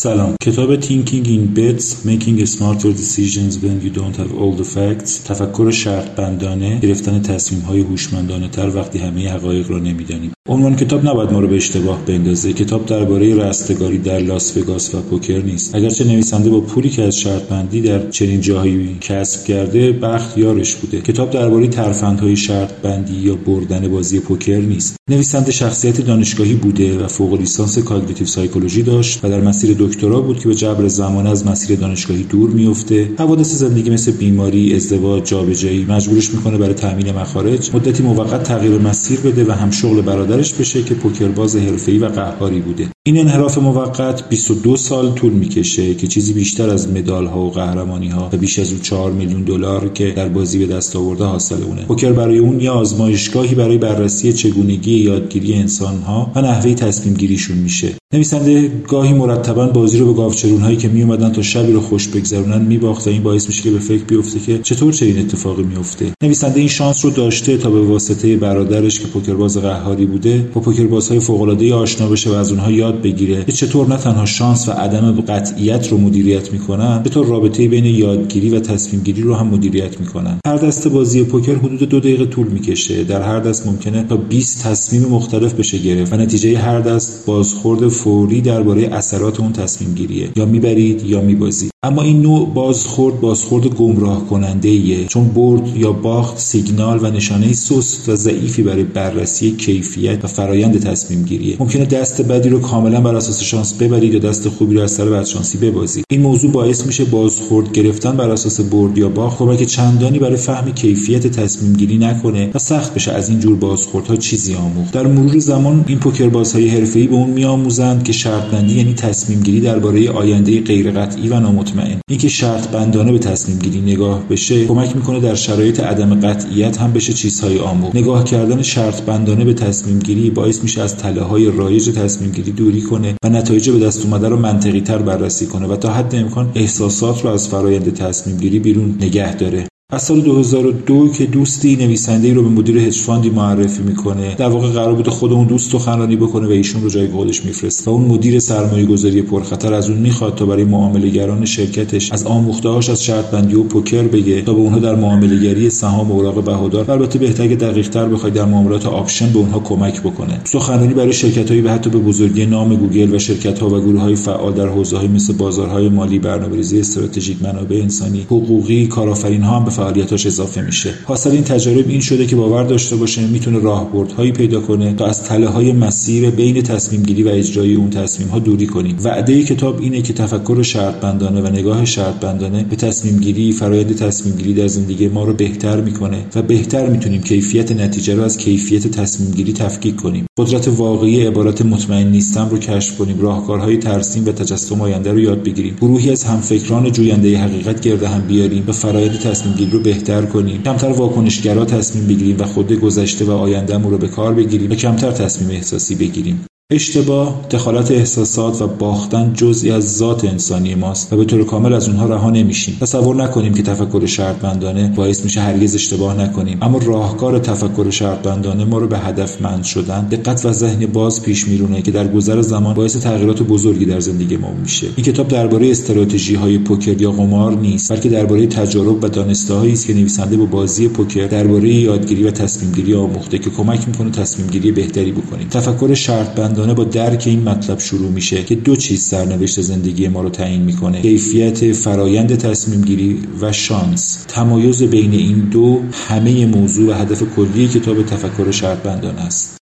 سلام. کتاب Thinking in Bets Making Smarter Decisions When You Don't Have All the Facts تفکر شرط بندانه گرفتن تصمیم های هوشمندانه تر وقتی همه حقایق را نمی‌دانیم. عنوان کتاب نباید ما رو به اشتباه بندازه. کتاب درباره رستگاری در لاس وگاس و پوکر نیست. اگرچه نویسنده با پولی که از شرط بندی در چنین جاهایی کسب کرده بخت یارش بوده. کتاب درباره ترفندهای شرط بندی یا بردن بازی پوکر نیست. نویسنده شخصیت دانشگاهی بوده و فوق لیسانس cognitive psychology داشت و در مسیر دکترا بود که به جبر زمان از مسیر دانشگاهی دور میفته حوادث زندگی مثل بیماری ازدواج جابجایی مجبورش می‌کنه برای تامین مخارج. مدتی موقت تغییر مسیر بده و هم شغل برادرش بشه که پوکرباز حرفه‌ای و قهاری بوده. این انحراف موقت 22 سال طول می‌کشه که چیزی بیشتر از مدال ها و قهرمانی ها و بیش از اون 4 میلیون دلار که در بازی به دست آورده حاصل اونه. پوکر برای اون یه آزمایشگاهی برای بررسی چگونگی یادگیری انسان ها و نحوه تصمیم گیریشون میشه. نویسنده گاهی مرتبا بازی رو به گاوچرون هایی که میومدن تا شبی رو خوش بگذرونن میباخت و این باعث میشه که به فکر بیفته که چطور چه این اتفاقی میفته نویسنده این شانس رو داشته تا به واسطه برادرش که پوکرباز قهاری بوده با پوکربازهای فوق العاده آشنا بشه و از اونها یاد بگیره که چطور نه تنها شانس و عدم قطعیت رو مدیریت می‌کنن چطور رابطه بین یادگیری و تصمیم گیری رو هم مدیریت می‌کنن. هر دست بازی پوکر حدود دو دقیقه طول می‌کشه. در هر دست ممکنه تا 20 تصمیم مختلف بشه گرفت و نتیجه هر دست بازخورد فوری درباره اثرات اون تصمیم گیریه یا می‌برید یا میبازید. اما این نوع بازخورد بازخورد گمراه کننده ایه چون برد یا باخت سیگنال و نشانه سست و ضعیفی برای بررسی کیفیت و فرایند تصمیم گیریه ممکنه دست بدی رو کاملا بر اساس شانس ببرید یا دست خوبی رو از سر بدشانسی ببازید. این موضوع باعث میشه بازخورد گرفتن بر اساس برد یا باخت کمک چندانی برای فهم کیفیت تصمیم گیری نکنه و سخت بشه از این جور بازخوردها چیزی آموخت. در مرور زمان این پوکر بازهای حرفه‌ای به اون میآموزند که شرط بندی یعنی تصمیم گیری درباره آینده غیر قطعی و نامطمئن اینکه شرط بندانه به تصمیم گیری نگاه بشه کمک می‌کنه در شرایط عدم قطعیت هم بشه چیزهای آموخت. نگاه کردن شرط بندانه به تصمیم گیری باعث میشه از تله های رایج تصمیم گیری دوری کنه و نتایج به دست اومده رو منطقی تر بررسی کنه و تا حد امکان احساسات رو از فرایند تصمیم گیری بیرون نگه داره. از سال 2002 که دوستی نویسنده ای رو به مدیر hedge fund ی معرفی می‌کنه در واقع قرار بوده خود اون دوست سخنرانی بکنه و ایشون رو جای خودش میفرسته و اون مدیر سرمایه گذاری پرخطر از اون می‌خواد تا برای معاملهگران شرکتش از آموختهاش از شرط بندی و پوکر بگه تا به اونها در معاملهگری سهام و اوراق بهادار البته بهتر که دقیق تر بخوای در معاملات option به اونها کمک بکنه. سخنرانی برای شرکت هایی به حتی به بزرگی نام گوگل و شرکت ها و گروه های فعال در حوزه های مثل بازارهای مالی برنامه‌ریزی استراتژیک منابع انسانی حقوقی کارآفرین ها هم فعالیتاش اضافه میشه. حاصل این تجارب این شده که باور داشته باشه می‌تونه راهبردهایی پیدا کنه تا از تله های مسیر بین تصمیم گیری و اجرای اون تصمیم ها دوری کنیم. وعده کتاب اینه که تفکر شرط بندانه و نگاه شرط بندانه به تصمیم گیری فرایند تصمیم گیری در زندگی ما رو بهتر می‌کنه و بهتر می‌تونیم کیفیت نتیجه رو از کیفیت تصمیم گیری تفکیک کنیم. قدرت واقعی عبارت مطمئن نیستم رو کشف کنیم راهکارهای ترسیم و تجسم آینده رو یاد بگیریم. گروهی از همفکران جوینده حقیقت گرد هم بیاریم و فرایند تصمیم رو بهتر کنیم. کمتر واکنشگرا تصمیم بگیریم و خود گذشته و آیندهمون رو به کار بگیریم و کمتر تصمیم احساسی بگیریم. اشتباه دخالت احساسات و باختن جزئی از ذات انسانی ماست و به طور کامل از اونها رها نمیشیم. تصور نکنیم که تفکر شرطبندانه باعث میشه هرگز اشتباه نکنیم. اما راهکار تفکر شرطبندانه ما رو به هدفمند شدن دقت و ذهن باز پیش میرونه که در گذر زمان باعث تغییرات بزرگی در زندگی ما میشه. این کتاب درباره استراتژی های پوکر یا قمار نیست بلکه درباره تجارب و دانسته است که نویسنده با بازی پوکر درباره یادگیری و تصمیم گیری آموخته که کمک می‌کنه تصمیم گیری بهتری بکنیم. تفکر شرط با درک این مطلب شروع میشه که دو چیز سرنوشت زندگی ما رو تعیین می‌کنه. کیفیت فرایند تصمیم گیری و شانس. تمایز بین این دو همه موضوع و هدف کلی کتاب تفکر شرط بندانه است.